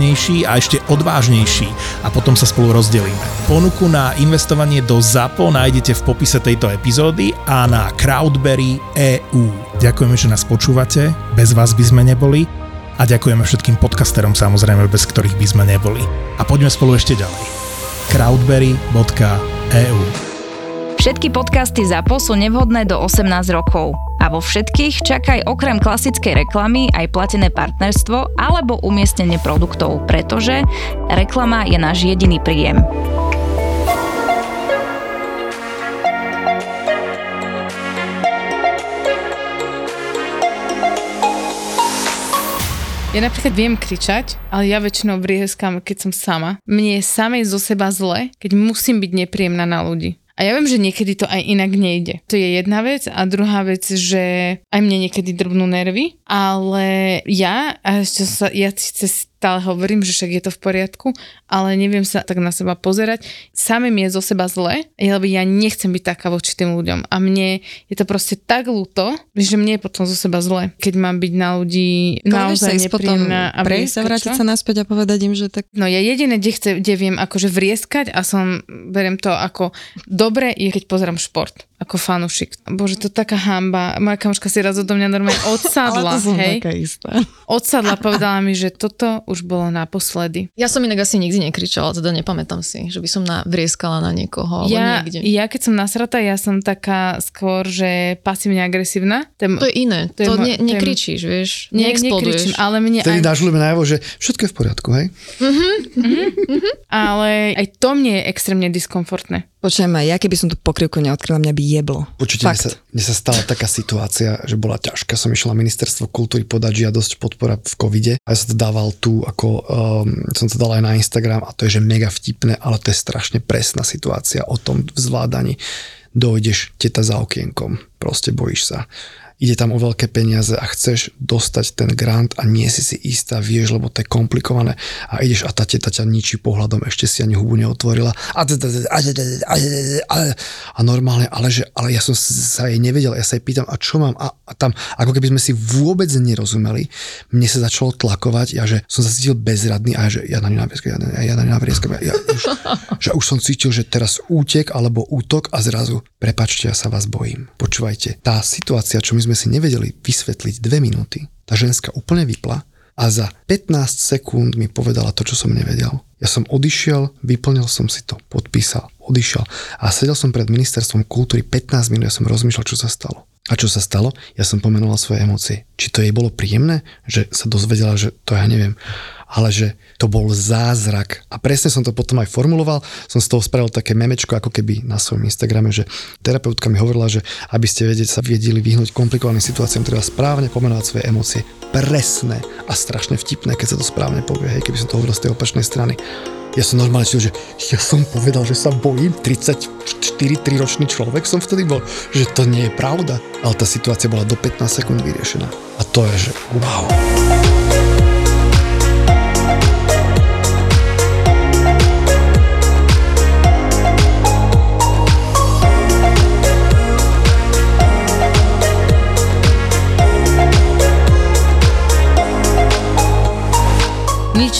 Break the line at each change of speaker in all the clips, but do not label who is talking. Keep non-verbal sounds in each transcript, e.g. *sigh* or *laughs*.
hlavnejší a ešte odvážnejší a potom sa spolu rozdelíme. Ponuku na investovanie do ZAPO nájdete v popise tejto epizódy a na Crowdberry EU. Ďakujeme, že nás počúvate, bez vás by sme neboli a ďakujeme všetkým podcasterom samozrejme, bez ktorých by sme neboli. A poďme spolu ešte ďalej. crowdberry.eu
Všetky podcasty ZAPO sú nevhodné do 18 rokov. A vo všetkých čakaj okrem klasickej reklamy aj platené partnerstvo alebo umiestnenie produktov, pretože reklama je náš jediný príjem.
Ja napríklad viem kričať, ale ja väčšinou vrieskam, keď som sama. Mne je samej zo seba zle, keď musím byť nepríjemná na ľudí. A ja viem, že niekedy to aj inak nejde. To je jedna vec. A druhá vec, že aj mne niekedy drbnú nervy, ale ja, a ešte sa, ja síce stále hovorím, že však je to v poriadku, ale neviem sa tak na seba pozerať. Same mi je zo seba zle, lebo ja nechcem byť taká voči tým ľuďom. A mne je to proste tak ľúto, že mne je potom zo seba zle, keď mám byť na ľudí naozaj nepríjemná.
A prejsť a vrátiť sa naspäť a povedať im, že tak...
No ja jediné, kde, chce, kde viem akože vrieskať a som, beriem to ako dobre, je keď pozerám šport ako fanušik. Bože, to je taká hamba. Moja kamoška si raz odo mňa normálne odsadla.
Ale to som
hej.
taká istá.
Odsadla, povedala mi, že toto už bolo naposledy.
Ja som inak asi nikdy nekričala, teda nepamätám si, že by som navrieskala na niekoho
ja,
niekde.
Ja keď som nasratá, ja som taká skôr, že pasívne agresívna.
To je, to je iné, to, to ne, nekričíš, vieš,
ne, neexploduješ. ale mne
Vtedy aj... dáš ľuďom najavo, že všetko je v poriadku, hej?
Uh-huh, uh-huh, uh-huh. Ale aj to mne je extrémne diskomfortné.
Počujem, ja keby som tú pokrývku neodkryla, mňa by jeblo.
Určite mne sa, mne sa stala taká situácia, že bola ťažká. Som išla ministerstvo kultúry podať žiadosť podpora v covide a ja som to dával tu, ako um, som to dal aj na Instagram a to je že mega vtipné, ale to je strašne presná situácia o tom zvládaní. Dojdeš teta za okienkom, proste bojíš sa ide tam o veľké peniaze a chceš dostať ten grant a nie si si istá, vieš, lebo to je komplikované. A ideš a tá teta ťa ničí pohľadom, ešte si ani hubu neotvorila. A, a normálne, ale, že, ale ja som sa jej nevedel, ja sa jej pýtam, a čo mám? A, a tam, ako keby sme si vôbec nerozumeli, mne sa začalo tlakovať, ja že som sa cítil bezradný a že ja na ňu navrieskam, ja, ja na ňu navrieskam, ja, ja už, *laughs* že už som cítil, že teraz útek alebo útok a zrazu, prepačte, ja sa vás bojím. Počúvajte, tá situácia, čo my sme sme si nevedeli vysvetliť dve minúty, tá ženská úplne vypla a za 15 sekúnd mi povedala to, čo som nevedel. Ja som odišiel, vyplnil som si to, podpísal, odišiel a sedel som pred ministerstvom kultúry 15 minút, ja som rozmýšľal, čo sa stalo. A čo sa stalo? Ja som pomenoval svoje emócie. Či to jej bolo príjemné, že sa dozvedela, že to ja neviem, ale že to bol zázrak. A presne som to potom aj formuloval, som z toho spravil také memečko, ako keby na svojom Instagrame, že terapeutka mi hovorila, že aby ste vedieť, sa vedeli vyhnúť komplikovaným situáciám, treba správne pomenovať svoje emócie. Presné a strašne vtipné, keď sa to správne povie, hej, keby som to hovoril z tej opačnej strany. Ja som normálne čil, že ja som povedal, že sa bojím, 34-3 ročný človek som vtedy bol, že to nie je pravda. Ale tá situácia bola do 15 sekúnd vyriešená. A to je, že wow.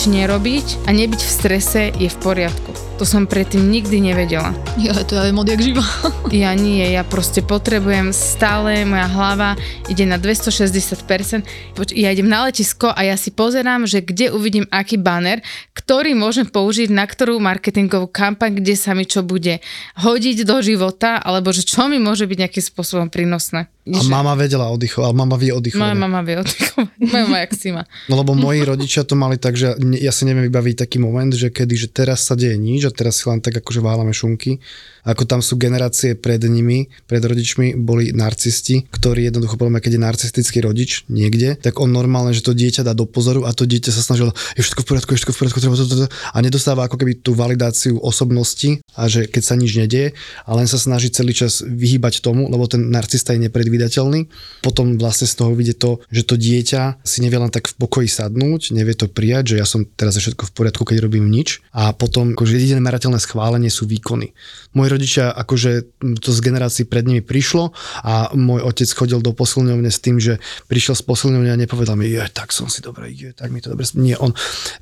Nič nerobiť a nebyť v strese je v poriadku. To som predtým nikdy nevedela.
Ja to ja viem odjak živa.
Ja nie, ja proste potrebujem stále, moja hlava ide na 260%. Poč- ja idem na letisko a ja si pozerám, že kde uvidím aký banner, ktorý môžem použiť na ktorú marketingovú kampaň, kde sa mi čo bude hodiť do života, alebo že čo mi môže byť nejakým spôsobom prínosné.
A mama vedela oddychovať, ale mama vie oddychovať.
Moja mama vie oddychovať. *laughs* Moja mama jak si ma.
No lebo moji rodičia to mali tak, že ja si neviem vybaviť taký moment, že kedy, že teraz sa deje nič a teraz si len tak akože váľame šunky. Ako tam sú generácie pred nimi, pred rodičmi, boli narcisti, ktorí jednoducho poviem, keď je narcistický rodič niekde, tak on normálne, že to dieťa dá do pozoru a to dieťa sa snažilo, je všetko v poriadku, je všetko v poriadku, treba to, to, to, a nedostáva ako keby tú validáciu osobnosti a že keď sa nič nedieje a len sa snaží celý čas vyhýbať tomu, lebo ten narcista je nepredvídateľný. Potom vlastne z toho vidie to, že to dieťa si nevie len tak v pokoji sadnúť, nevie to prijať, že ja som teraz všetko v poriadku, keď robím nič. A potom akože jediné merateľné schválenie sú výkony. Moji rodičia, akože to z generácií pred nimi prišlo a môj otec chodil do posilňovne s tým, že prišiel z posilňovne a nepovedal mi, je, tak som si dobre, je, tak mi to dobre. Nie, on,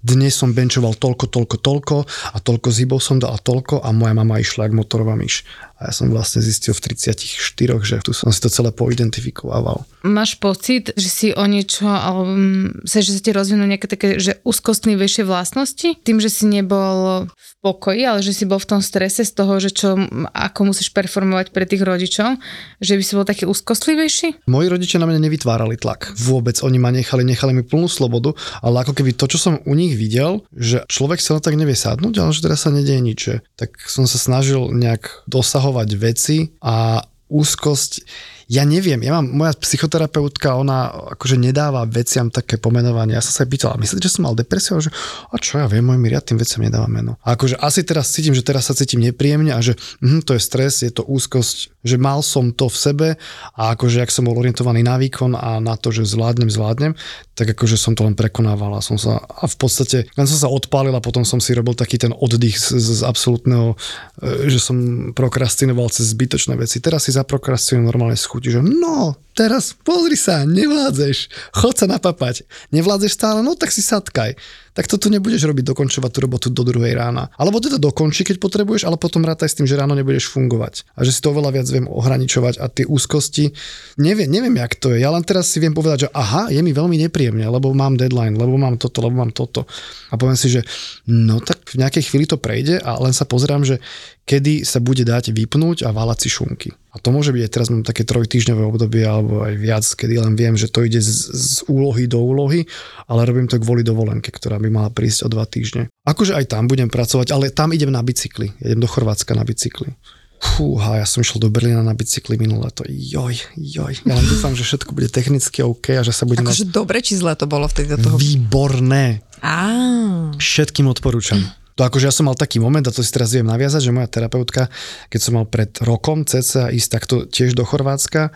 dnes som benčoval toľko, toľko, toľko a toľko zhybov som dal a toľko a moja mama išla ako motorová myš. A ja som vlastne zistil v 34, že tu som si to celé poidentifikoval.
Máš pocit, že si o niečo, alebo mm, sa, že sa ti rozvinú nejaké také, že úzkostlivejšie vlastnosti? Tým, že si nebol v pokoji, ale že si bol v tom strese z toho, že čo, ako musíš performovať pre tých rodičov, že by si bol taký úzkostlivejší?
Moji rodičia na mňa nevytvárali tlak. Vôbec. Oni ma nechali, nechali mi plnú slobodu, ale ako keby to, čo som u nich videl, že človek sa len tak nevie sadnúť, ale že teraz sa nedieje nič. Tak som sa snažil nejak dosahovať veci a úzkosť, ja neviem, ja mám, moja psychoterapeutka, ona akože nedáva veciam také pomenovanie. Ja som sa jej pýtal, myslíte, že som mal depresiu? A že, a čo ja viem, môj riadnym veciam nedáva meno. A akože asi teraz cítim, že teraz sa cítim nepríjemne a že hm, to je stres, je to úzkosť, že mal som to v sebe a akože ak som bol orientovaný na výkon a na to, že zvládnem, zvládnem, tak akože som to len prekonával a som sa, a v podstate len som sa odpálil a potom som si robil taký ten oddych z, z, absolútneho, e, že som prokrastinoval cez zbytočné veci. Teraz si zaprokrastinujem normálne z že no, teraz pozri sa, nevládzeš, chod sa napapať. Nevládzeš stále, no tak si sadkaj. Tak toto nebudeš robiť, dokončovať tú robotu do druhej rána. Alebo teda dokonči, keď potrebuješ, ale potom rátaj s tým, že ráno nebudeš fungovať. A že si to oveľa viac viem ohraničovať a tie úzkosti, neviem, neviem, jak to je. Ja len teraz si viem povedať, že aha, je mi veľmi nepríjemne, lebo mám deadline, lebo mám toto, lebo mám toto. A poviem si, že no tak v nejakej chvíli to prejde a len sa pozerám, že kedy sa bude dať vypnúť a válať si šunky. To môže byť aj teraz mám také trojtýždňové obdobie alebo aj viac, kedy len viem, že to ide z, z úlohy do úlohy, ale robím to kvôli dovolenke, ktorá by mala prísť o dva týždne. Akože aj tam budem pracovať, ale tam idem na bicykli. Idem do Chorvátska na bicykli. Fúha, ja som išiel do Berlína na bicykli minulé to. Joj, joj. Ja len dúfam, že všetko bude technicky OK a že sa bude...
Akože dobre či zle to bolo vtedy do toho?
Výborné.
Á,
Všetkým odporúčam. To akože ja som mal taký moment, a to si teraz viem naviazať, že moja terapeutka, keď som mal pred rokom cca ísť takto tiež do Chorvátska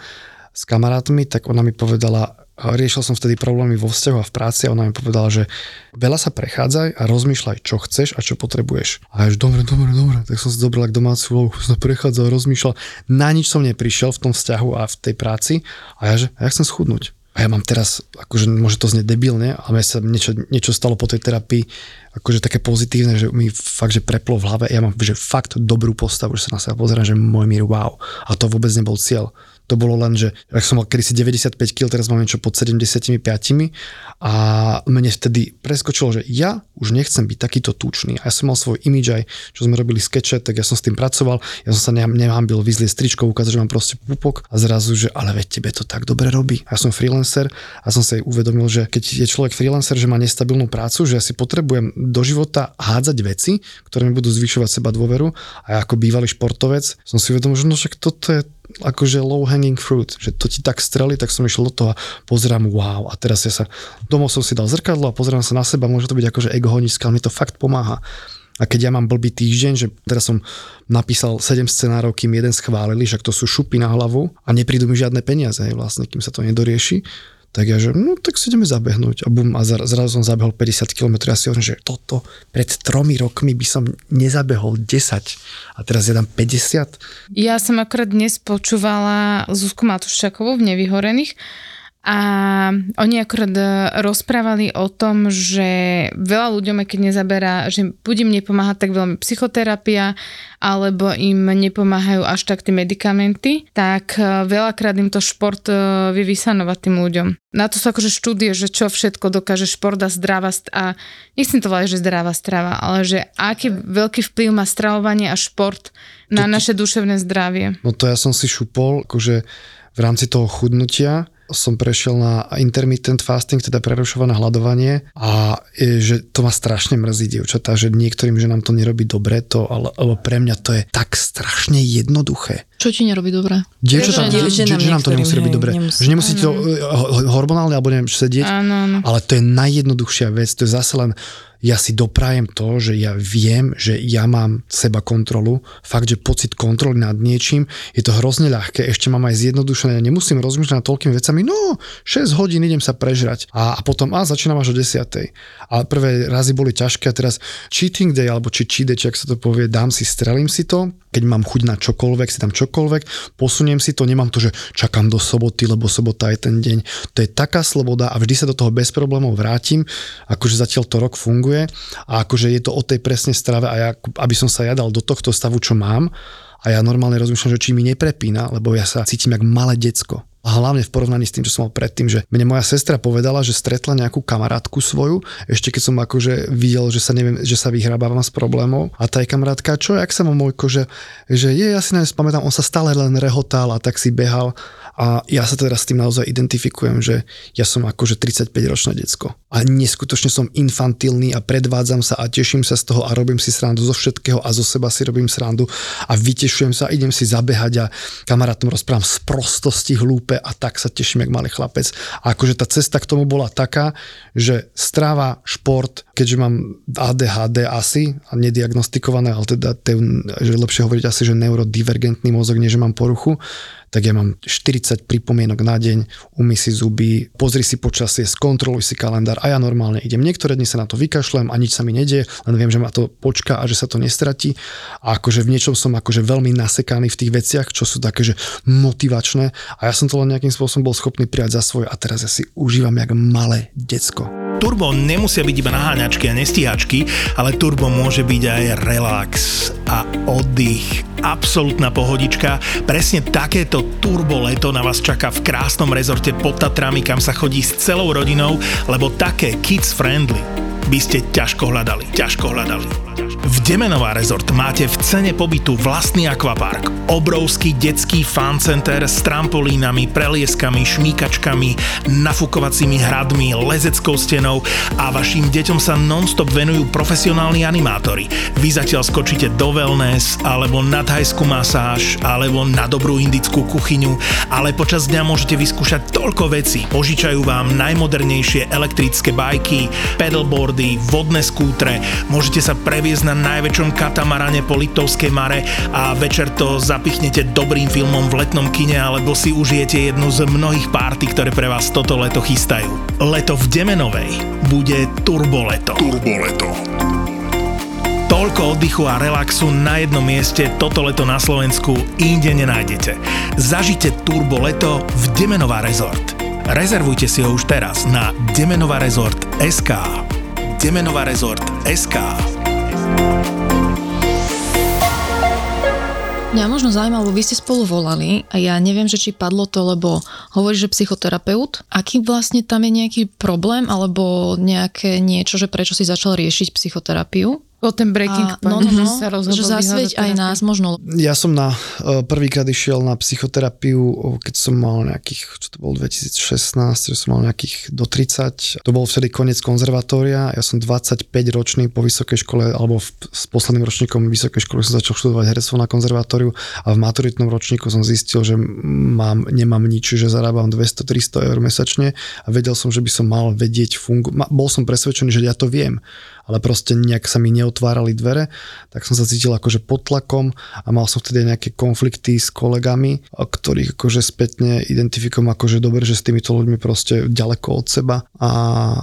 s kamarátmi, tak ona mi povedala, riešil som vtedy problémy vo vzťahu a v práci a ona mi povedala, že veľa sa prechádzaj a rozmýšľaj, čo chceš a čo potrebuješ. A ja že dobre, dobre, dobre, tak som si zobral k domácu úlohu, som prechádzal, rozmýšľal, na nič som neprišiel v tom vzťahu a v tej práci a ja že, ja chcem schudnúť. A ja mám teraz, akože môže to znieť debilne, ale mne sa niečo, niečo stalo po tej terapii, akože také pozitívne, že mi fakt, že preplo v hlave. Ja mám, že fakt dobrú postavu, že sa na seba pozerám, že môj mír, wow. A to vôbec nebol cieľ. To bolo len, že ak som mal kedysi 95 kg, teraz mám niečo pod 75 a mne vtedy preskočilo, že ja už nechcem byť takýto tučný. A ja som mal svoj imidž aj, čo sme robili skeče, tak ja som s tým pracoval, ja som sa ne- nehambil vyzlieť stričko, ukázať, že mám proste pupok a zrazu, že ale veď tebe to tak dobre robí. Ja som freelancer a som aj uvedomil, že keď je človek freelancer, že má nestabilnú prácu, že ja si potrebujem do života hádzať veci, ktoré mi budú zvyšovať seba dôveru a ja ako bývalý športovec som si uvedomil, že no však toto je akože low hanging fruit, že to ti tak streli, tak som išiel do toho a pozerám, wow, a teraz ja sa, domov som si dal zrkadlo a pozerám sa na seba, môže to byť akože ego honička, ale mi to fakt pomáha. A keď ja mám blbý týždeň, že teraz som napísal 7 scenárov, kým jeden schválili, však to sú šupy na hlavu a neprídu mi žiadne peniaze, vlastne, kým sa to nedorieši, tak ja, že no tak si ideme zabehnúť. A bum, a zra- zrazu som zabehol 50 km. Ja si hovorím, že toto pred tromi rokmi by som nezabehol 10 a teraz ja dám 50.
Ja som akorát dnes počúvala Zuzku Matuščakovú v Nevyhorených A oni akorát e, rozprávali o tom, že veľa ľuďom, keď nezaberá, že buď im nepomáha tak veľmi psychoterapia, alebo im nepomáhajú až tak tie medikamenty, tak e, veľakrát im to šport vie vysanovať tým ľuďom. Na to sú akože štúdie, že čo všetko dokáže šport a zdravá a nechcem to povedať, že zdravá strava, ale že aký veľký vplyv má stravovanie a šport na naše duševné zdravie.
No to ja som si šupol, akože v rámci toho chudnutia som prešiel na intermittent fasting, teda prerušované hľadovanie a je, že to ma strašne mrzí, dievčatá, že niektorým ženám to nerobí dobre, to, ale, ale pre mňa to je tak strašne jednoduché.
Čo ti nerobí dobre?
Dievčatá,
Ženám-
že,
ženám
že, nám to nemusí robiť dobre.
nemusí.
Že nemusí to eh, hormonálne alebo neviem sedieť,
Áno, áno.
ale to je najjednoduchšia vec, to je zase len ja si doprajem to, že ja viem, že ja mám seba kontrolu, fakt, že pocit kontroly nad niečím, je to hrozne ľahké, ešte mám aj zjednodušené, nemusím rozmýšľať nad toľkými vecami, no 6 hodín idem sa prežrať. A, a potom, a začínam až o 10. A prvé razy boli ťažké. A teraz cheating day, alebo či cheat day, ak sa to povie, dám si, strelím si to, keď mám chuť na čokoľvek, si tam čokoľvek, posuniem si to, nemám to, že čakám do soboty, lebo sobota je ten deň. To je taká sloboda a vždy sa do toho bez problémov vrátim, akože zatiaľ to rok funguje a akože je to o tej presne strave a ja, aby som sa ja dal do tohto stavu, čo mám a ja normálne rozmýšľam, že či mi neprepína, lebo ja sa cítim jak malé decko. A hlavne v porovnaní s tým, čo som mal predtým, že mne moja sestra povedala, že stretla nejakú kamarátku svoju, ešte keď som akože videl, že sa neviem, že sa vyhrabávam z problémov. A tá jej kamarátka, čo, jak sa mu môjko, že, že je, ja si neviem, pamätám, on sa stále len rehotal a tak si behal. A ja sa teraz s tým naozaj identifikujem, že ja som akože 35-ročné decko. A neskutočne som infantilný a predvádzam sa a teším sa z toho a robím si srandu zo všetkého a zo seba si robím srandu a vytešujem sa, idem si zabehať a kamarátom rozprávam z prostosti hlúpe a tak sa teším, jak malý chlapec. A akože tá cesta k tomu bola taká, že strava, šport, keďže mám ADHD asi a nediagnostikované, ale teda te, že lepšie hovoriť asi, že neurodivergentný mozog, nie že mám poruchu, tak ja mám 40 pripomienok na deň, umy si zuby, pozri si počasie, skontroluj si kalendár a ja normálne idem. Niektoré dni sa na to vykašlem a nič sa mi nedie, len viem, že ma to počká a že sa to nestratí. A akože v niečom som akože veľmi nasekaný v tých veciach, čo sú také, že motivačné a ja som to len nejakým spôsobom bol schopný prijať za svoje a teraz ja si užívam jak malé decko.
Turbo nemusia byť iba naháňačky a nestíhačky, ale turbo môže byť aj relax a oddych. Absolutná pohodička. Presne takéto turbo leto na vás čaká v krásnom rezorte pod Tatrami, kam sa chodí s celou rodinou, lebo také kids friendly by ste ťažko hľadali. Ťažko hľadali. V Demenová rezort máte v cene pobytu vlastný akvapark, obrovský detský fan center s trampolínami, prelieskami, šmíkačkami, nafúkovacími hradmi, lezeckou stenou a vašim deťom sa non-stop venujú profesionálni animátori. Vy zatiaľ skočíte do wellness, alebo na thajskú masáž, alebo na dobrú indickú kuchyňu, ale počas dňa môžete vyskúšať toľko vecí. Požičajú vám najmodernejšie elektrické bajky, pedalboardy, vodné skútre, môžete sa previesť na najväčšom katamarane po Liptovskej mare a večer to zapichnete dobrým filmom v letnom kine alebo si užijete jednu z mnohých párty, ktoré pre vás toto leto chystajú. Leto v Demenovej bude turboleto.
Turboleto.
Toľko oddychu a relaxu na jednom mieste toto leto na Slovensku inde nenájdete. Zažite turbo leto v Demenová rezort. Rezervujte si ho už teraz na Demenová rezort SK. Demenová rezort SK.
Mňa možno zaujímalo, vy ste spolu volali a ja neviem, že či padlo to, lebo hovorí, že psychoterapeut. Aký vlastne tam je nejaký problém alebo nejaké niečo, že prečo si začal riešiť psychoterapiu?
Bol ten breaking
A,
point,
no, no,
že
no,
sa rozhodol
že zasvieť aj nás možno.
Ja som na e, prvýkrát išiel na psychoterapiu, keď som mal nejakých, čo to bolo 2016, že som mal nejakých do 30. To bol vtedy koniec konzervatória. Ja som 25 ročný po vysokej škole, alebo v, s posledným ročníkom vysokej školy som začal študovať herectvo na konzervatóriu a v maturitnom ročníku som zistil, že mám, nemám nič, že zarábam 200-300 eur mesačne a vedel som, že by som mal vedieť fungu... Ma, bol som presvedčený, že ja to viem. Ale proste nejak sa mi neotvárali dvere, tak som sa cítil akože pod tlakom a mal som vtedy nejaké konflikty s kolegami, ktorých akože spätne identifikujem akože dobre, že s týmito ľuďmi proste ďaleko od seba a,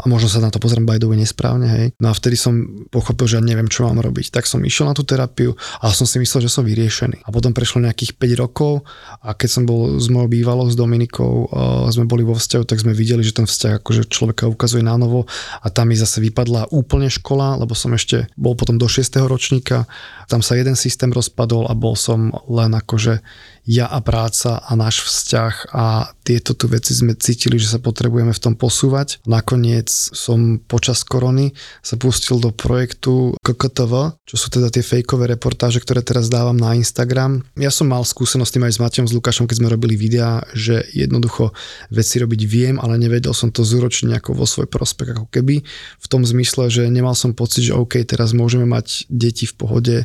a možno sa na to pozriem by nesprávne, hej. No a vtedy som pochopil, že ja neviem, čo mám robiť. Tak som išiel na tú terapiu a som si myslel, že som vyriešený. A potom prešlo nejakých 5 rokov a keď som bol s mojou bývalou, s Dominikou, uh, sme boli vo vzťahu, tak sme videli, že ten vzťah akože človeka ukazuje na novo a tam mi zase vypadla úplne škola, lebo som ešte bol potom do 6. ročníka, tam sa jeden systém rozpadol a bol som len akože ja a práca a náš vzťah a tieto tu veci sme cítili, že sa potrebujeme v tom posúvať. Nakoniec som počas korony sa pustil do projektu KKTV, čo sú teda tie fejkové reportáže, ktoré teraz dávam na Instagram. Ja som mal skúsenosť tým aj s Matejom s Lukášom, keď sme robili videá, že jednoducho veci robiť viem, ale nevedel som to zúročiť nejako vo svoj prospech, ako keby v tom zmysle, že nemal som pocit, že OK, teraz môžeme mať deti v pohode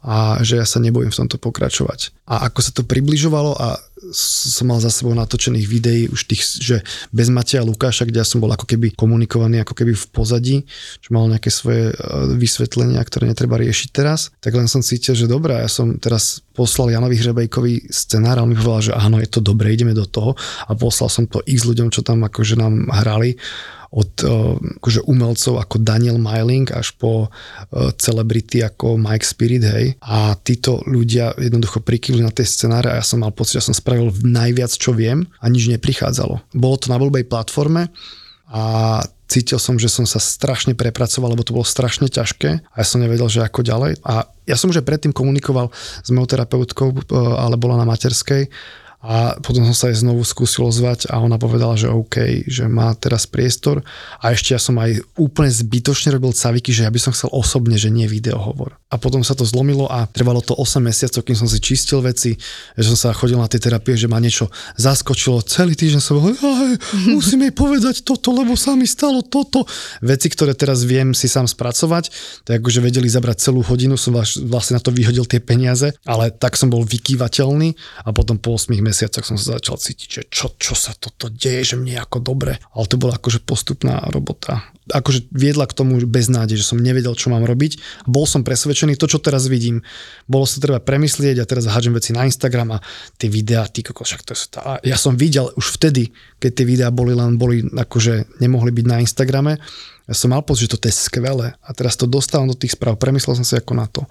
a že ja sa nebojím v tomto pokračovať. A ako sa to približovalo a som mal za sebou natočených videí už tých, že bez Mateja Lukáša, kde ja som bol ako keby komunikovaný ako keby v pozadí, čo mal nejaké svoje e, vysvetlenia, ktoré netreba riešiť teraz, tak len som cítil, že dobré, ja som teraz poslal Janovi Hrebejkovi scenár a on mi povedal, že áno, je to dobré, ideme do toho a poslal som to x ľuďom, čo tam akože nám hrali od uh, akože umelcov ako Daniel Myling až po uh, celebrity ako Mike Spirit, hej. A títo ľudia jednoducho prikývli na tie scenáre a ja som mal pocit, že som spravil najviac, čo viem a nič neprichádzalo. Bolo to na blbej platforme a cítil som, že som sa strašne prepracoval, lebo to bolo strašne ťažké a ja som nevedel, že ako ďalej. A ja som už predtým komunikoval s mojou terapeutkou, ale bola na materskej a potom som sa aj znovu skúsil ozvať a ona povedala, že OK, že má teraz priestor a ešte ja som aj úplne zbytočne robil caviky, že ja by som chcel osobne, že nie videohovor. A potom sa to zlomilo a trvalo to 8 mesiacov, kým som si čistil veci, že som sa chodil na tie terapie, že ma niečo zaskočilo. Celý týždeň som bol, musím jej povedať toto, lebo sa mi stalo toto. Veci, ktoré teraz viem si sám spracovať, tak akože vedeli zabrať celú hodinu, som vlastne na to vyhodil tie peniaze, ale tak som bol vykývateľný a potom po 8 mesiacoch som sa začal cítiť, že čo, čo sa toto deje, že mne ako dobre. Ale to bola akože postupná robota. Akože viedla k tomu beznádej, že som nevedel, čo mám robiť. Bol som presvedčený, to, čo teraz vidím, bolo sa treba premyslieť a teraz hádžem veci na Instagram a tie videá, ty kokos, však to je. Ja som videl už vtedy, keď tie videá boli len, boli akože nemohli byť na Instagrame, ja som mal pocit, že to je skvelé a teraz to dostávam do tých správ, premyslel som si ako na to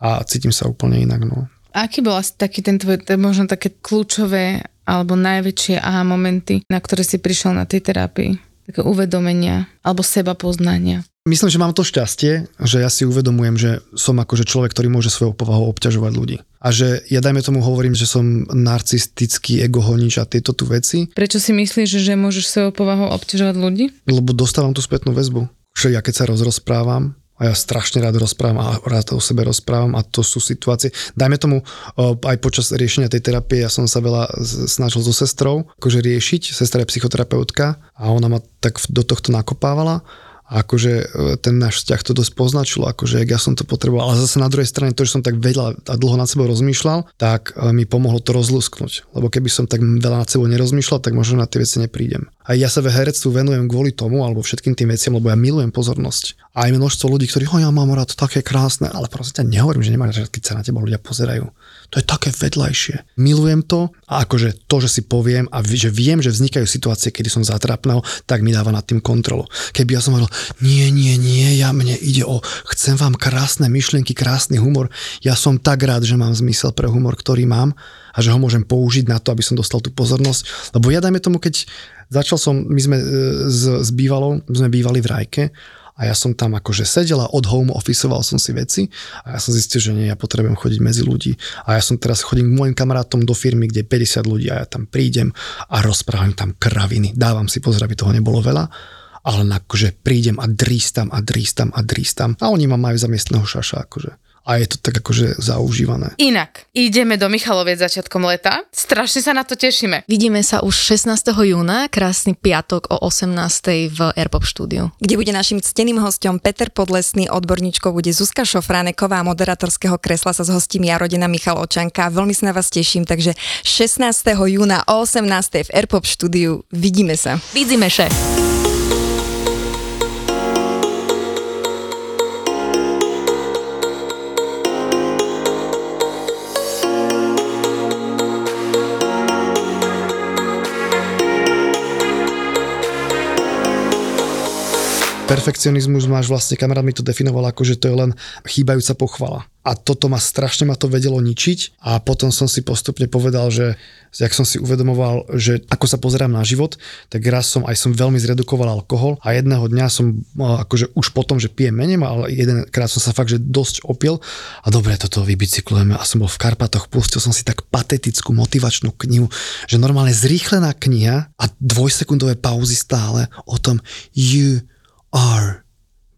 a cítim sa úplne inak. No.
Aký bol asi taký ten tvoj, možno také kľúčové alebo najväčšie aha momenty, na ktoré si prišiel na tej terapii? Také uvedomenia alebo seba poznania?
Myslím, že mám to šťastie, že ja si uvedomujem, že som akože človek, ktorý môže svojou povahou obťažovať ľudí. A že ja dajme tomu hovorím, že som narcistický egohonič a tieto tu veci.
Prečo si myslíš, že môžeš svojou povahou obťažovať ľudí?
Lebo dostávam tú spätnú väzbu. Že ja keď sa rozprávam, a ja strašne rád rozprávam a rád o sebe rozprávam a to sú situácie. Dajme tomu, aj počas riešenia tej terapie ja som sa veľa snažil so sestrou akože riešiť. Sestra je psychoterapeutka a ona ma tak do tohto nakopávala a akože e, ten náš vzťah to dosť poznačilo, akože ja som to potreboval. Ale zase na druhej strane to, že som tak veľa a dlho nad sebou rozmýšľal, tak e, mi pomohlo to rozlusknúť. Lebo keby som tak veľa nad sebou nerozmýšľal, tak možno na tie veci neprídem. A ja sa ve herectvu venujem kvôli tomu, alebo všetkým tým veciam, lebo ja milujem pozornosť. A aj množstvo ľudí, ktorí, ho ja mám rád také krásne, ale proste nehovorím, že nemáš rád, keď sa na teba ľudia pozerajú. To je také vedľajšie. Milujem to a akože to, že si poviem a že viem, že vznikajú situácie, kedy som zatrapného, tak mi dáva nad tým kontrolu. Keby ja som hovoril, nie, nie, nie, ja mne ide o, chcem vám krásne myšlienky, krásny humor. Ja som tak rád, že mám zmysel pre humor, ktorý mám a že ho môžem použiť na to, aby som dostal tú pozornosť. Lebo ja dajme tomu, keď začal som, my sme e, s, s bývalou, sme bývali v Rajke a ja som tam akože sedel a od home officeoval som si veci a ja som zistil, že nie, ja potrebujem chodiť medzi ľudí. A ja som teraz chodím k môjim kamarátom do firmy, kde je 50 ľudí a ja tam prídem a rozprávam tam kraviny. Dávam si pozor, aby toho nebolo veľa ale akože prídem a drístam a drístam a drístam a oni ma majú za miestneho šaša akože a je to tak akože zaužívané.
Inak, ideme do Michaloviec začiatkom leta. Strašne sa na to tešíme.
Vidíme sa už 16. júna, krásny piatok o 18. v Airpop štúdiu.
Kde bude našim cteným hostom Peter Podlesný, odborníčkou bude Zuzka Šofráneková a moderatorského kresla sa zhostím ja, rodina Michal Očanka. Veľmi sa na vás teším, takže 16. júna o 18. v Airpop štúdiu vidíme sa.
Vidíme sa.
Perfekcionizmus máš vlastne, kamarát mi to definoval ako, že to je len chýbajúca pochvala. A toto ma strašne ma to vedelo ničiť a potom som si postupne povedal, že jak som si uvedomoval, že ako sa pozerám na život, tak raz som aj som veľmi zredukoval alkohol a jedného dňa som akože už potom, že pijem menej, ale jedenkrát som sa fakt, že dosť opil a dobre, toto vybicyklujeme a som bol v Karpatoch, pustil som si tak patetickú motivačnú knihu, že normálne zrýchlená kniha a dvojsekundové pauzy stále o tom you are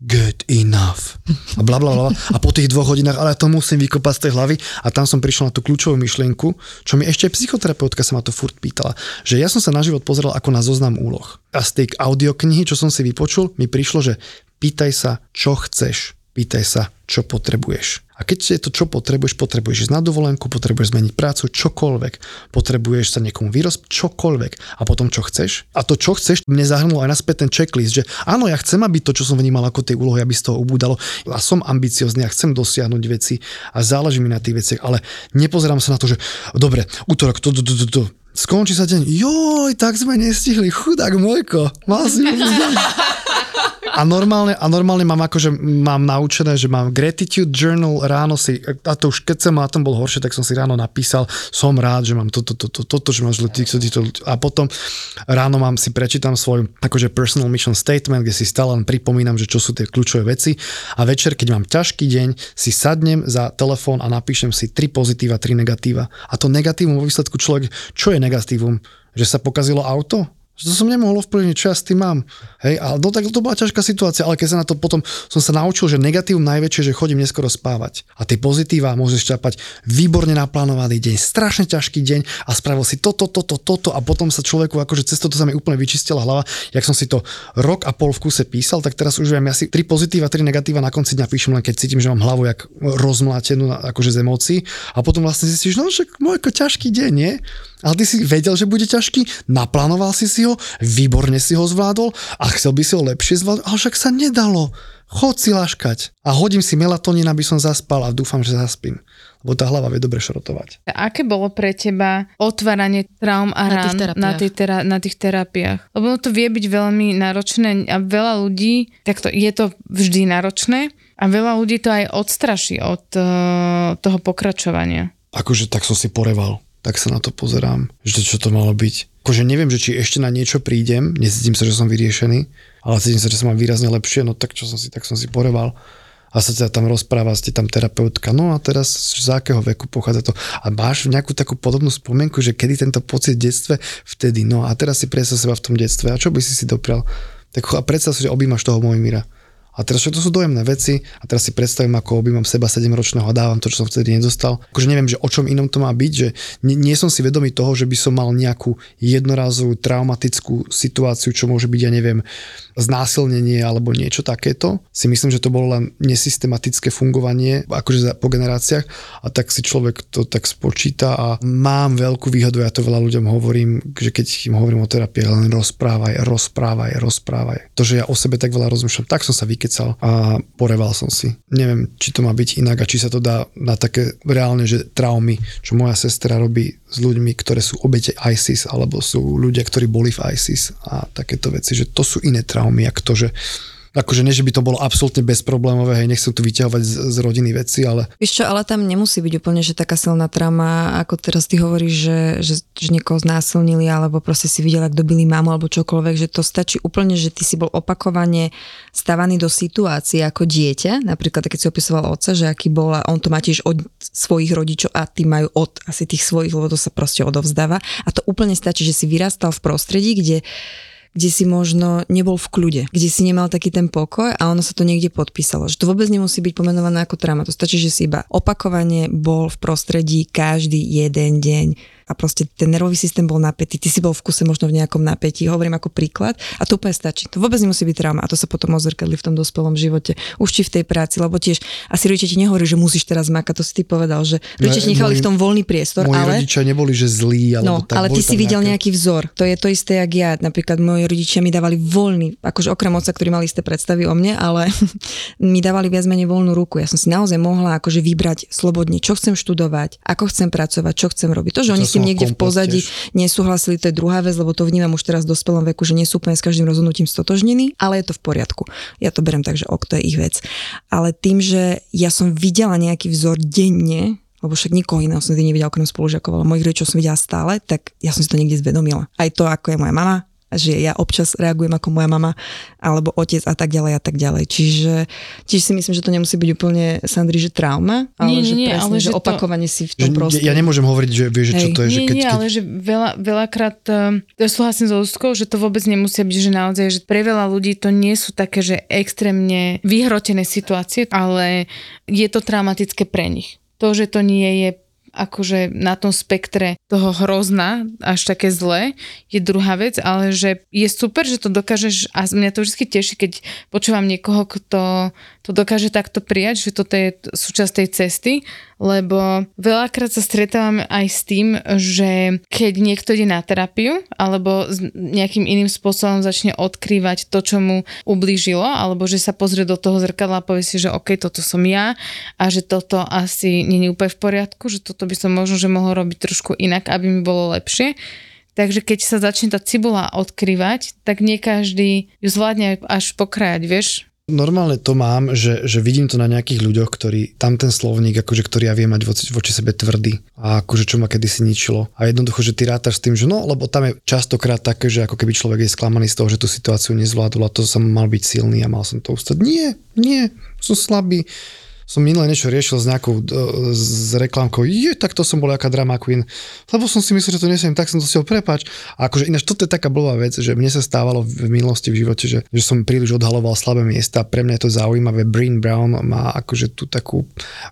good enough. A bla, bla, bla. A po tých dvoch hodinách, ale to musím vykopať z tej hlavy. A tam som prišiel na tú kľúčovú myšlienku, čo mi ešte psychoterapeutka sa ma to furt pýtala, že ja som sa na život pozeral ako na zoznam úloh. A z tej audioknihy, čo som si vypočul, mi prišlo, že pýtaj sa, čo chceš pýtaj sa, čo potrebuješ. A keď je to, čo potrebuješ, potrebuješ ísť na dovolenku, potrebuješ zmeniť prácu, čokoľvek. Potrebuješ sa niekomu vyrosť, čokoľvek. A potom čo chceš? A to, čo chceš, mne zahrnulo aj naspäť ten checklist, že áno, ja chcem, aby to, čo som vnímal ako tej úlohy, aby z toho ubúdalo. A som ambiciozný a chcem dosiahnuť veci a záleží mi na tých veciach, ale nepozerám sa na to, že dobre, útorok, to, to, to, to, to. Skončí sa deň, joj, tak sme nestihli, chudák môjko, mal si a normálne, a normálne mám akože mám naučené, že mám gratitude journal, ráno si, a to už keď som na tom bol horšie, tak som si ráno napísal, som rád, že mám toto, toto, toto, že mám týchto, týchto, a potom ráno mám si prečítam svoj akože personal mission statement, kde si stále len pripomínam, že čo sú tie kľúčové veci. A večer, keď mám ťažký deň, si sadnem za telefón a napíšem si tri pozitíva, tri negatíva. A to negatívum vo výsledku človek, čo je negatívum? Že sa pokazilo auto? Že to som nemohol ovplyvniť, čo ja s tým mám. Hej, a no, tak to bola ťažká situácia, ale keď sa na to potom som sa naučil, že negatívum najväčšie, že chodím neskoro spávať. A tie pozitíva môžeš čapať výborne naplánovaný deň, strašne ťažký deň a spravil si toto, toto, toto a potom sa človeku, akože cez toto sa mi úplne vyčistila hlava, jak som si to rok a pol v kuse písal, tak teraz už viem, ja si tri pozitíva, tri negatíva na konci dňa píšem len keď cítim, že mám hlavu jak rozmlátenú akože z emócií a potom vlastne zistíš, no však môjko ťažký deň, nie? Ale ty si vedel, že bude ťažký, naplánoval si si ho, výborne si ho zvládol a chcel by si ho lepšie zvládol, ale však sa nedalo. Chod si laškať. A hodím si melatonín, aby som zaspal a dúfam, že zaspím. Lebo tá hlava vie dobre šrotovať.
Aké bolo pre teba otváranie traum a rán
Na tých
na, tých tera- na tých terapiách? Lebo to vie byť veľmi náročné a veľa ľudí, tak to, je to vždy náročné a veľa ľudí to aj odstraší od uh, toho pokračovania.
Akože tak som si poreval tak sa na to pozerám, že čo to malo byť. Akože neviem, že či ešte na niečo prídem, necítim sa, že som vyriešený, ale cítim sa, že som mám výrazne lepšie, no tak čo som si, tak som si poreval a sa teda tam rozpráva, ste tam terapeutka, no a teraz z akého veku pochádza to. A máš nejakú takú podobnú spomienku, že kedy tento pocit v detstve, vtedy, no a teraz si predstav seba v tom detstve a čo by si si doprial. Tak a predstav si, že objímaš toho Mojmíra. A teraz to sú dojemné veci a teraz si predstavím, ako objímam seba 7-ročného a dávam to, čo som vtedy nedostal. Akože neviem, že o čom inom to má byť, že nie, nie som si vedomý toho, že by som mal nejakú jednorázovú traumatickú situáciu, čo môže byť, ja neviem, znásilnenie alebo niečo takéto. Si myslím, že to bolo len nesystematické fungovanie, akože po generáciách a tak si človek to tak spočíta a mám veľkú výhodu, ja to veľa ľuďom hovorím, že keď im hovorím o terapii, len rozprávaj, rozprávaj, rozprávaj. To, že ja o sebe tak veľa rozmýšľam, tak som sa vykecal a poreval som si. Neviem, či to má byť inak a či sa to dá na také reálne, že traumy, čo moja sestra robí s ľuďmi, ktoré sú obete ISIS alebo sú ľudia, ktorí boli v ISIS a takéto veci, že to sú iné traumy, ako to, že akože nie, že by to bolo absolútne bezproblémové, hej, nechcem tu vyťahovať z, z rodiny veci, ale...
Víš čo, ale tam nemusí byť úplne, že taká silná trauma, ako teraz ty hovoríš, že, že, že niekoho znásilnili, alebo proste si videl, ak dobili mamu, alebo čokoľvek, že to stačí úplne, že ty si bol opakovane stávaný do situácie ako dieťa, napríklad keď si opisoval otca, že aký bol a on to má tiež od svojich rodičov a ty majú od asi tých svojich, lebo to sa proste odovzdáva. A to úplne stačí, že si vyrastal v prostredí, kde kde si možno nebol v kľude, kde si nemal taký ten pokoj a ono sa to niekde podpísalo. Že to vôbec nemusí byť pomenované ako trauma. To stačí, že si iba opakovane bol v prostredí každý jeden deň a proste ten nervový systém bol napätý, ty si bol v kuse možno v nejakom napätí, hovorím ako príklad a to úplne stačí. To vôbec nemusí byť trauma a to sa potom ozrkadli v tom dospelom živote, už či v tej práci, lebo tiež asi rodičia ti nehovorí, že musíš teraz makať, to si ty povedal, že rodičia ti nechali v tom voľný priestor,
moji
ale...
rodičia neboli, že zlí, alebo
No,
tak,
ale ty si videl
nejaké...
nejaký vzor. To je to isté, jak ja. Napríklad moji rodičia mi dávali voľný, akože okrem otca, ktorý mal isté predstavy o mne, ale *laughs* mi dávali viac menej voľnú ruku. Ja som si naozaj mohla akože vybrať slobodne, čo chcem študovať, ako chcem pracovať, čo chcem robiť. To, že
To
oni si tým niekde v pozadí
tiež.
nesúhlasili, to je druhá vec, lebo to vnímam už teraz v dospelom veku, že nie sú úplne s každým rozhodnutím stotožnení, ale je to v poriadku. Ja to berem tak, že ok, to je ich vec. Ale tým, že ja som videla nejaký vzor denne, lebo však nikoho iného som nikdy nevidela okrem spolužiakov, ale mojich rodičov som videla stále, tak ja som si to niekde zvedomila. Aj to, ako je moja mama, že ja občas reagujem ako moja mama alebo otec a tak ďalej a tak ďalej. Čiže, čiže si myslím, že to nemusí byť úplne, Sandri, že trauma, ale
Nie,
že
nie,
presne,
ale
že
že to-
opakovanie si v
Že
tom prostredí.
ja nemôžem hovoriť, že vieš, že čo
Hej.
to je, že
nie,
keď,
nie,
keď
ale že veľa, veľakrát, um, to súhlasím so Zuzkou, že to vôbec nemusia byť, že naozaj, že pre veľa ľudí to nie sú také, že extrémne vyhrotené situácie, ale je to traumatické pre nich. To, že to nie je akože na tom spektre toho hrozná, až také zlé, je druhá vec, ale že je super, že to dokážeš, a mňa to vždy teší, keď počúvam niekoho, kto to dokáže takto prijať, že toto je súčasť tej cesty, lebo veľakrát sa stretávame aj s tým, že keď niekto ide na terapiu alebo s nejakým iným spôsobom začne odkrývať to, čo mu ublížilo, alebo že sa pozrie do toho zrkadla a povie si, že OK, toto som ja a že toto asi nie je úplne v poriadku, že toto by som možno, že mohol robiť trošku inak, aby mi bolo lepšie. Takže keď sa začne tá cibula odkrývať, tak nie každý ju zvládne až pokrajať, vieš?
Normálne to mám, že, že vidím to na nejakých ľuďoch, ktorí tam ten slovník, akože, ktorý ja viem mať voči, voči sebe tvrdý a akože čo ma kedysi ničilo. A jednoducho, že ty rátaš s tým, že no, lebo tam je častokrát také, že ako keby človek je sklamaný z toho, že tú situáciu nezvládol a to som mal byť silný a mal som to ustať. Nie, nie, som slabý. Som minule niečo riešil s nejakou e, s reklamkou, je, tak to som bol aká drama queen, lebo som si myslel, že to nesiem, tak som to si prepač. A akože ináč toto je taká blbá vec, že mne sa stávalo v minulosti v živote, že, že som príliš odhaloval slabé miesta, pre mňa je to zaujímavé. Breen Brown má akože tú takú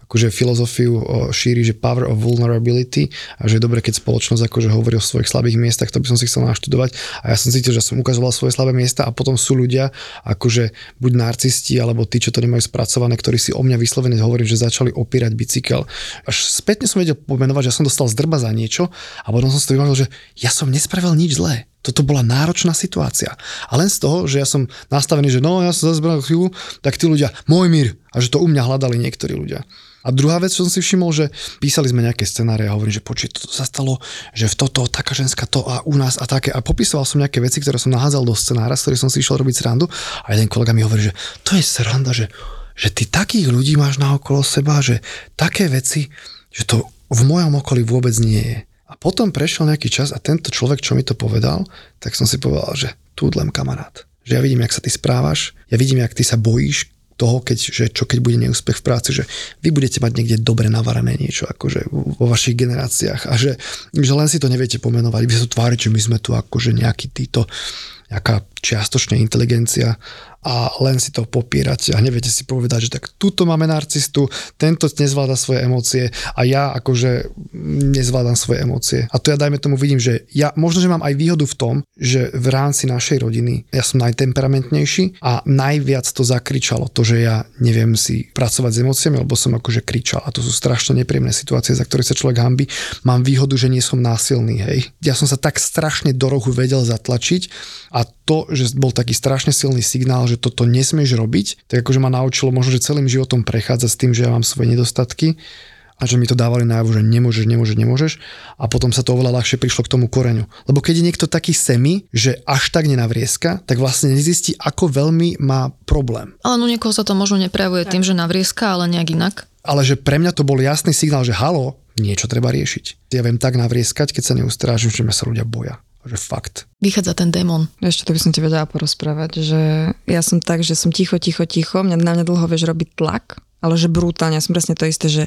akože filozofiu o, šíri, že power of vulnerability a že je dobre, keď spoločnosť akože hovorí o svojich slabých miestach, to by som si chcel naštudovať. A ja som cítil, že som ukazoval svoje slabé miesta a potom sú ľudia akože buď narcisti alebo tí, čo to nemajú spracované, ktorí si o mňa vyslovene hovorím, že začali opírať bicykel. Až spätne som vedel pomenovať, že som dostal zdrba za niečo a potom som si to vybavil, že ja som nespravil nič zlé. Toto bola náročná situácia. A len z toho, že ja som nastavený, že no, ja som zazbral chvíľu, tak tí ľudia, môj mír, a že to u mňa hľadali niektorí ľudia. A druhá vec, čo som si všimol, že písali sme nejaké scenáre a hovorím, že počuj, toto sa stalo, že v toto, taká ženská to a u nás a také. A popisoval som nejaké veci, ktoré som nahádzal do scenára, z ktorých som si išiel robiť srandu. A jeden kolega mi hovorí, že to je sranda, že, že ty takých ľudí máš na okolo seba, že také veci, že to v mojom okolí vôbec nie je. A potom prešiel nejaký čas a tento človek, čo mi to povedal, tak som si povedal, že túdlem kamarát. Že ja vidím, jak sa ty správaš, ja vidím, jak ty sa bojíš toho, keď, že čo keď bude neúspech v práci, že vy budete mať niekde dobre navarané niečo akože vo vašich generáciách a že, že len si to neviete pomenovať, vy sa tu tváriť, že my sme tu akože nejaký títo nejaká čiastočná inteligencia a len si to popierať a neviete si povedať, že tak tuto máme narcistu, tento nezvláda svoje emócie a ja akože nezvládam svoje emócie. A to ja dajme tomu vidím, že ja možno, že mám aj výhodu v tom, že v rámci našej rodiny ja som najtemperamentnejší a najviac to zakričalo, to, že ja neviem si pracovať s emóciami, lebo som akože kričal a to sú strašne nepríjemné situácie, za ktoré sa človek hambí. Mám výhodu, že nie som násilný, hej. Ja som sa tak strašne do rohu vedel zatlačiť a to, že bol taký strašne silný signál, že toto nesmieš robiť, tak akože ma naučilo možno, že celým životom prechádzať s tým, že ja mám svoje nedostatky a že mi to dávali najavo, že nemôžeš, nemôžeš, nemôžeš a potom sa to oveľa ľahšie prišlo k tomu koreňu. Lebo keď je niekto taký semi, že až tak nenavrieska, tak vlastne nezistí, ako veľmi má problém.
Ale no niekoho sa to možno neprejavuje tým, že navrieska, ale nejak inak.
Ale že pre mňa to bol jasný signál, že halo, niečo treba riešiť. Ja viem tak navrieskať, keď sa neustrážim, že ma sa ľudia boja. Že fakt.
Vychádza ten démon.
Ešte to by som ti vedela porozprávať, že ja som tak, že som ticho, ticho, ticho, mňa na mňa dlho vieš robiť tlak, ale že brutálne, ja som presne to isté, že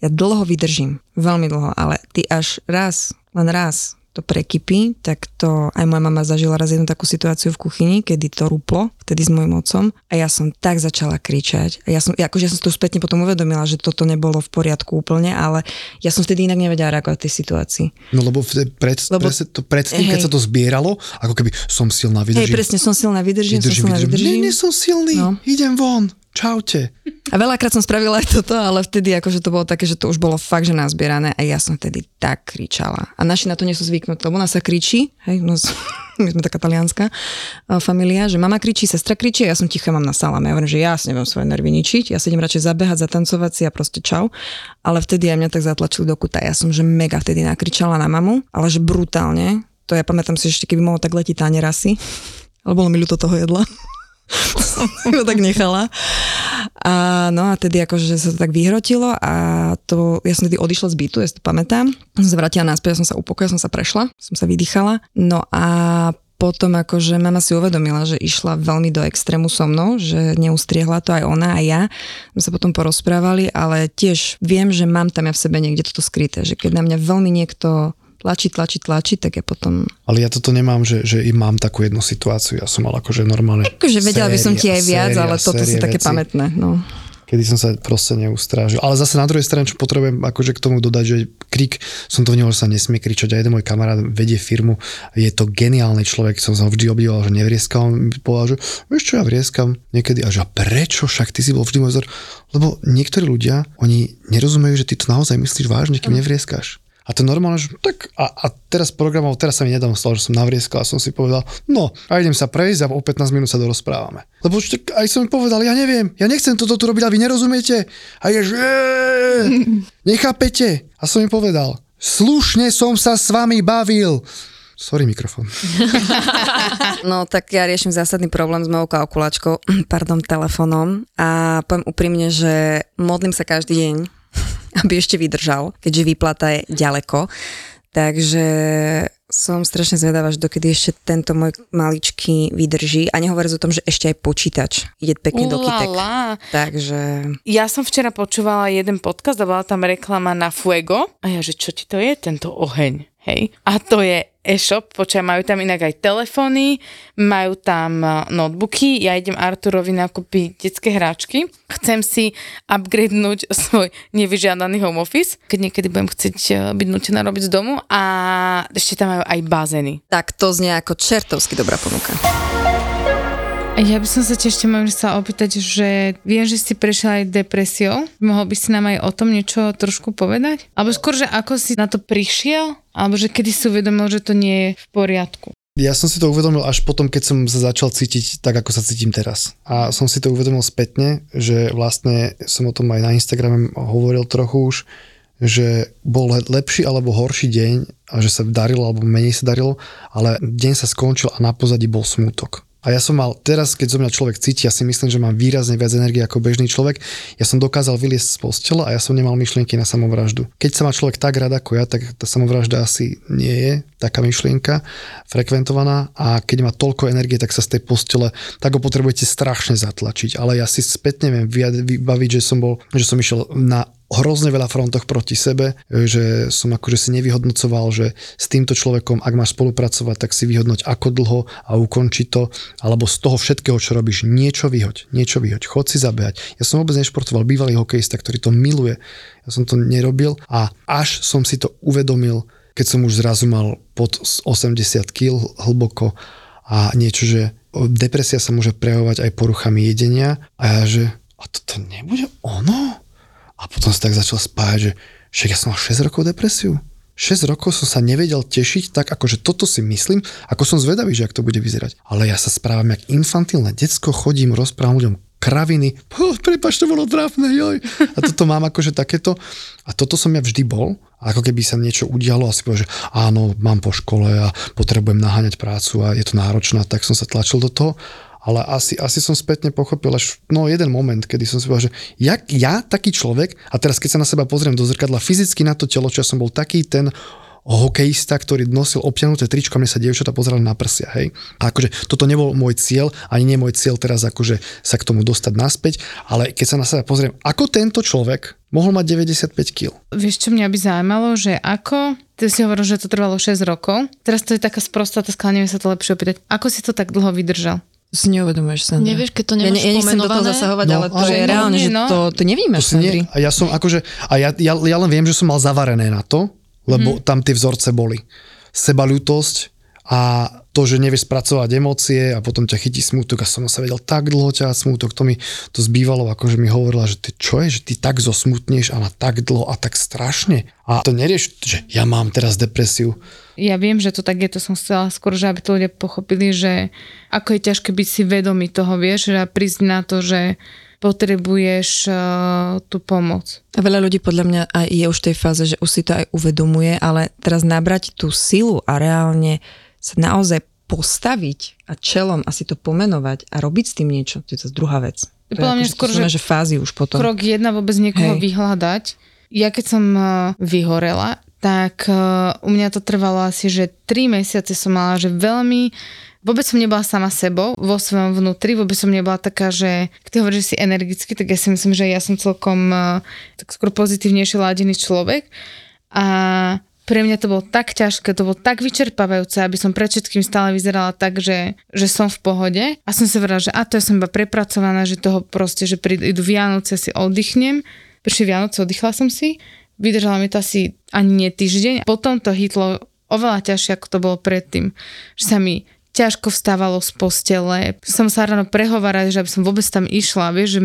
ja dlho vydržím, veľmi dlho, ale ty až raz, len raz to prekypí, tak to aj moja mama zažila raz jednu takú situáciu v kuchyni, kedy to ruplo, vtedy s mojim otcom a ja som tak začala kričať. A ja som, akože ja som to spätne potom uvedomila, že toto nebolo v poriadku úplne, ale ja som vtedy inak nevedela reagovať tej situácii.
No lebo v- pred,
Lebo-
presne to, predtým, keď
Hej.
sa to zbieralo, ako keby som silná,
Hej,
vydržím.
presne, som silná, vydržím,
vydržím,
som silná,
vydržím.
vydržím.
Nie, nie som silný,
No.
idem von. Čaute.
A veľakrát som spravila aj toto, ale vtedy akože to bolo také, že to už bolo fakt, že nazbierané a ja som vtedy tak kričala. A naši na to nie sú zvyknutí, lebo ona sa kričí, hej, no, *laughs* my sme taká talianská uh, familia, že mama kričí, sestra kričí, ja som ticho, mám na salame. Ja hovorím, že ja si neviem svoje nervy ničiť, ja si idem radšej zabehať, zatancovať si a proste čau. Ale vtedy aj mňa tak zatlačili do kuta. Ja som, že mega vtedy nakričala na mamu, ale že brutálne. To ja pamätám si, že ešte keby mohlo tak letiť táne rasy. *laughs* Ale bolo mi ľúto toho jedla. *laughs* som ho tak nechala. A no a tedy akože sa to tak vyhrotilo a to, ja som tedy odišla z bytu, ja si to pamätám. Som sa vrátila naspäť, ja som sa upokojila, som sa prešla, som sa vydýchala. No a potom akože mama si uvedomila, že išla veľmi do extrému so mnou, že neustriehla to aj ona aj ja. My sa potom porozprávali, ale tiež viem, že mám tam ja v sebe niekde toto skryté, že keď na mňa veľmi niekto tlačí, tlačí, tlačí, tak ja potom...
Ale ja toto nemám, že, že im mám takú jednu situáciu. Ja som mal akože normálne...
Akože vedela by som ti aj viac, ale toto sú také veci. pamätné. No
kedy som sa proste neustrážil. Ale zase na druhej strane, čo potrebujem akože k tomu dodať, že krik, som to vnímal, že sa nesmie kričať. A jeden môj kamarát vedie firmu, je to geniálny človek, som sa vždy obdivoval, že nevrieskal, on mi povedal, že vieš čo, ja vrieskam niekedy. A že prečo však ty si bol vždy môj vzor? Lebo niektorí ľudia, oni nerozumejú, že ty to naozaj myslíš vážne, kým nevrieskáš. A to normálne, že tak a, a teraz programov, teraz sa mi nedám stalo, že som navrieskal a som si povedal, no a idem sa prejsť a o 15 minút sa dorozprávame. Lebo už tak, aj som mi povedal, ja neviem, ja nechcem toto tu robiť a vy nerozumiete. A je, že *laughs* nechápete. A som mi povedal, slušne som sa s vami bavil. Sorry, mikrofón. *laughs*
no tak ja riešim zásadný problém s mojou kalkulačkou, *clears throat* pardon, telefónom a poviem úprimne, že modlím sa každý deň aby ešte vydržal, keďže výplata je ďaleko. Takže som strašne zvedavá, že dokedy ešte tento môj maličký vydrží a nehovoriť o tom, že ešte aj počítač ide pekne Ulala. do kytek. Takže...
Ja som včera počúvala jeden podcast a bola tam reklama na Fuego a ja, že čo ti to je, tento oheň? Hej. A to je e-shop, počkaj, majú tam inak aj telefóny, majú tam notebooky, ja idem Arturovi nakúpiť detské hráčky, chcem si upgradenúť *laughs* svoj nevyžiadaný home office, keď niekedy budem chcieť e, byť nutená robiť z domu a ešte tam majú aj bazény.
Tak to znie ako čertovsky dobrá ponuka.
Ja by som sa tiež ešte chcela opýtať, že viem, že si prešiel aj depresiou. Mohol by si nám aj o tom niečo trošku povedať? Alebo skôr, že ako si na to prišiel? Alebo že kedy si uvedomil, že to nie je v poriadku?
Ja som si to uvedomil až potom, keď som sa začal cítiť tak, ako sa cítim teraz. A som si to uvedomil spätne, že vlastne som o tom aj na Instagrame hovoril trochu už, že bol lepší alebo horší deň a že sa darilo alebo menej sa darilo, ale deň sa skončil a na pozadí bol smútok. A ja som mal, teraz keď zo mňa človek cíti, ja si myslím, že mám výrazne viac energie ako bežný človek, ja som dokázal vyliesť z postela a ja som nemal myšlienky na samovraždu. Keď sa má človek tak rád ako ja, tak tá samovražda asi nie je taká myšlienka frekventovaná a keď má toľko energie, tak sa z tej postele, tak ho potrebujete strašne zatlačiť. Ale ja si spätne viem vybaviť, že som bol, že som išiel na hrozne veľa frontoch proti sebe, že som akože si nevyhodnocoval, že s týmto človekom, ak máš spolupracovať, tak si vyhodnoť ako dlho a ukončiť to, alebo z toho všetkého, čo robíš, niečo vyhoď, niečo vyhoď, chod si zabehať. Ja som vôbec nešportoval, bývalý hokejista, ktorý to miluje, ja som to nerobil a až som si to uvedomil, keď som už zrazu mal pod 80 kg hlboko a niečo, že depresia sa môže prejavovať aj poruchami jedenia a ja, že a toto nebude ono? A potom sa tak začal spájať, že však ja som mal 6 rokov depresiu. 6 rokov som sa nevedel tešiť tak, akože toto si myslím, ako som zvedavý, že ak to bude vyzerať. Ale ja sa správam jak infantilné decko, chodím, rozprávam ľuďom kraviny. Oh, prepač, to bolo trápne, joj. A toto mám akože takéto. A toto som ja vždy bol. Ako keby sa niečo udialo a si povedal, že áno, mám po škole a potrebujem naháňať prácu a je to náročné, tak som sa tlačil do toho ale asi, asi som spätne pochopil až no jeden moment, kedy som si povedal, že jak ja, taký človek, a teraz keď sa na seba pozriem do zrkadla, fyzicky na to telo, čo ja som bol taký ten hokejista, ktorý nosil obťahnuté tričko, mne sa dievčatá pozerali na prsia, hej. A akože toto nebol môj cieľ, ani nie môj cieľ teraz akože sa k tomu dostať naspäť, ale keď sa na seba pozriem, ako tento človek mohol mať 95 kg.
Vieš, čo mňa by zaujímalo, že ako, ty si hovoril, že to trvalo 6 rokov, teraz to je taká sprostá otázka, neviem sa to lepšie opýtať, ako si to tak dlho vydržal?
Si neuvedomuješ, sa.
Nevieš, keď to nemáš ja, ne, ja nechcem do toho
zasahovať, no, ale to ale je reálne, že no. to, to nevnímaš, to nie,
A ja som akože, a ja, ja, ja len viem, že som mal zavarené na to, lebo mm. tam tie vzorce boli. Sebalutosť a to, že nevieš spracovať emócie a potom ťa chytí smútok a som sa vedel tak dlho ťa smútok, to mi to zbývalo, akože mi hovorila, že ty čo je, že ty tak zosmutneš a na tak dlho a tak strašne. A to nerieš, že ja mám teraz depresiu.
Ja viem, že to tak je, to som chcela skôr, že aby to ľudia pochopili, že ako je ťažké byť si vedomý toho, vieš, a prísť na to, že potrebuješ uh, tú pomoc.
A veľa ľudí podľa mňa aj je už v tej fáze, že už si to aj uvedomuje, ale teraz nabrať tú silu a reálne sa naozaj postaviť a čelom a si to pomenovať a robiť s tým niečo, to je to druhá vec.
Podľa mňa
akože
skôr,
že,
že
fázy už potom.
krok jedna vôbec niekoho
Hej.
vyhľadať. Ja keď som uh, vyhorela, tak uh, u mňa to trvalo asi, že 3 mesiace som mala, že veľmi Vôbec som nebola sama sebou vo svojom vnútri, vôbec som nebola taká, že keď ty hovoríš, že si energicky, tak ja si myslím, že ja som celkom uh, tak skôr pozitívnejšie ladený človek. A pre mňa to bolo tak ťažké, to bolo tak vyčerpávajúce, aby som pred všetkým stále vyzerala tak, že, že som v pohode. A som si verila, že a to ja som iba prepracovaná, že toho proste, že prídu Vianoce, si oddychnem. Prišli Vianoce, oddychla som si. Vydržala mi to asi ani nie týždeň. Potom to hitlo oveľa ťažšie, ako to bolo predtým. Že sa mi ťažko vstávalo z postele. Som sa ráno prehovárať, že aby som vôbec tam išla, vieš, že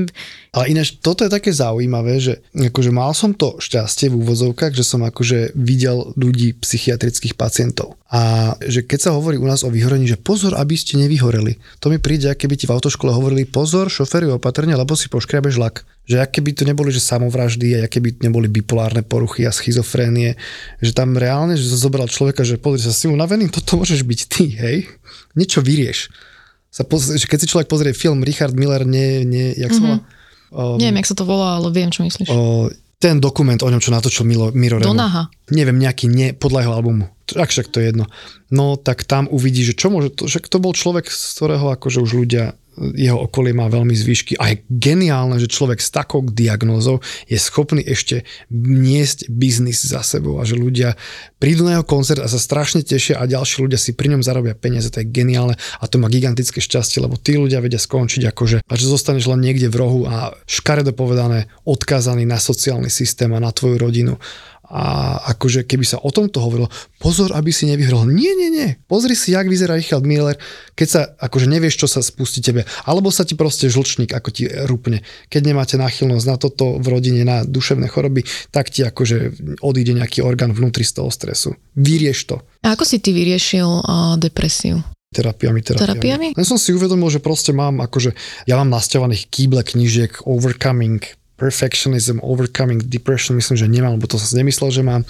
Ale ináč, toto je také zaujímavé, že akože mal som to šťastie v úvozovkách, že som akože videl ľudí, psychiatrických pacientov. A že keď sa hovorí u nás o vyhorení, že pozor, aby ste nevyhoreli. To mi príde, keby ti v autoškole hovorili pozor, šoféry opatrne, lebo si poškriabeš lak. Že aké by to neboli, že samovraždy a aké by neboli bipolárne poruchy a schizofrénie, že tam reálne, že zobral človeka, že pozri sa, si unavený, toto môžeš byť ty, hej? Niečo vyrieš. Sa poz- že keď si človek pozrie film Richard Miller, nie, nie jak sa volá? Um,
Neviem, jak sa to volá, ale viem, čo myslíš.
o, ten dokument o ňom, čo natočil Milo, Miro.
Donaha.
Neviem, nejaký, nie, podľa jeho albumu. Ak však to je jedno. No tak tam uvidí, že čo môže, to, že to bol človek, z ktorého akože už ľudia jeho okolie má veľmi zvýšky. A je geniálne, že človek s takou diagnózou je schopný ešte niesť biznis za sebou a že ľudia prídu na jeho koncert a sa strašne tešia a ďalší ľudia si pri ňom zarobia peniaze, to je geniálne a to má gigantické šťastie, lebo tí ľudia vedia skončiť akože, a že zostaneš len niekde v rohu a škaredo povedané odkázaný na sociálny systém a na tvoju rodinu a akože keby sa o tomto hovorilo, pozor, aby si nevyhral. Nie, nie, nie. Pozri si, jak vyzerá Richard Miller, keď sa akože nevieš, čo sa spustí tebe. Alebo sa ti proste žlčník, ako ti rupne. Keď nemáte náchylnosť na toto v rodine, na duševné choroby, tak ti akože odíde nejaký orgán vnútri z toho stresu. Vyrieš to.
A ako si ty vyriešil uh, depresiu?
Terapiami, terapiami.
Terapiami?
Len som si uvedomil, že proste mám akože, ja mám nasťahovaných kýble knížiek Overcoming Perfectionism, Overcoming Depression, myslím, že nemám, lebo to som si nemyslel, že mám.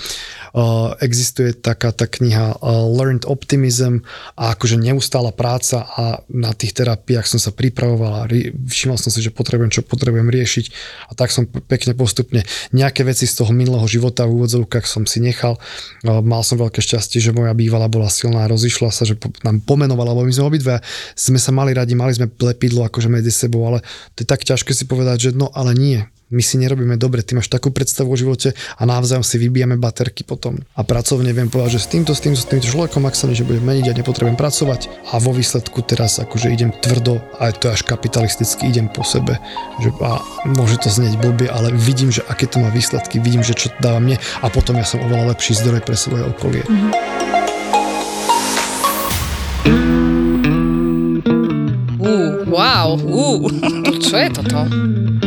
Uh, existuje taká tá kniha uh, Learned Optimism a akože neustála práca a na tých terapiách som sa pripravoval a ri- všimol som si, že potrebujem, čo potrebujem riešiť a tak som pekne postupne nejaké veci z toho minulého života v úvodzovkách som si nechal. Uh, mal som veľké šťastie, že moja bývalá bola silná a rozišla sa, že po, nám pomenovala, lebo my sme obidve sme sa mali radi, mali sme lepidlo akože medzi sebou, ale to je tak ťažké si povedať, že no ale nie, my si nerobíme dobre, ty máš takú predstavu o živote a navzájom si vybijame baterky potom. A pracovne viem povedať, že s týmto, s týmto, s týmto človekom, ak sa niečo bude meniť a nepotrebujem pracovať a vo výsledku teraz akože idem tvrdo, a to až kapitalisticky, idem po sebe. Že, a môže to znieť blbie, ale vidím, že aké to má výsledky, vidím, že čo dáva mne a potom ja som oveľa lepší zdroj pre svoje okolie. Mm-hmm.
Wow, uh, *laughs* čo je toto?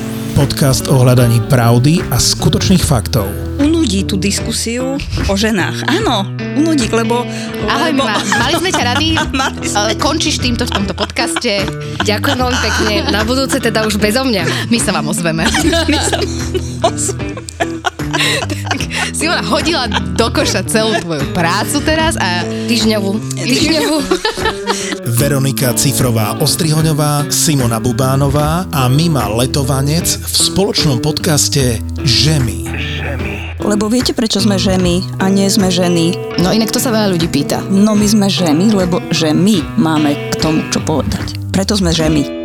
Podcast o hľadaní pravdy a skutočných faktov.
Unudí tú diskusiu o ženách. Áno, unudí, lebo...
Ahoj,
lebo...
Mali sme ťa rady, *laughs*
Mali sme.
Končíš týmto v tomto podcaste.
Ďakujem veľmi pekne. Na budúce teda už bezo mňa.
My sa vám ozveme. *laughs*
My sa
Simona hodila do koša celú tvoju prácu teraz a
Týždňovú. Týždňovú. *laughs*
Veronika Cifrová Ostrihoňová, Simona Bubánová a Mima Letovanec v spoločnom podcaste Žemy.
Lebo viete, prečo sme ženy a nie sme ženy?
No inak to sa veľa ľudí pýta.
No my sme ženy, lebo že my máme k tomu čo povedať. Preto sme ženy.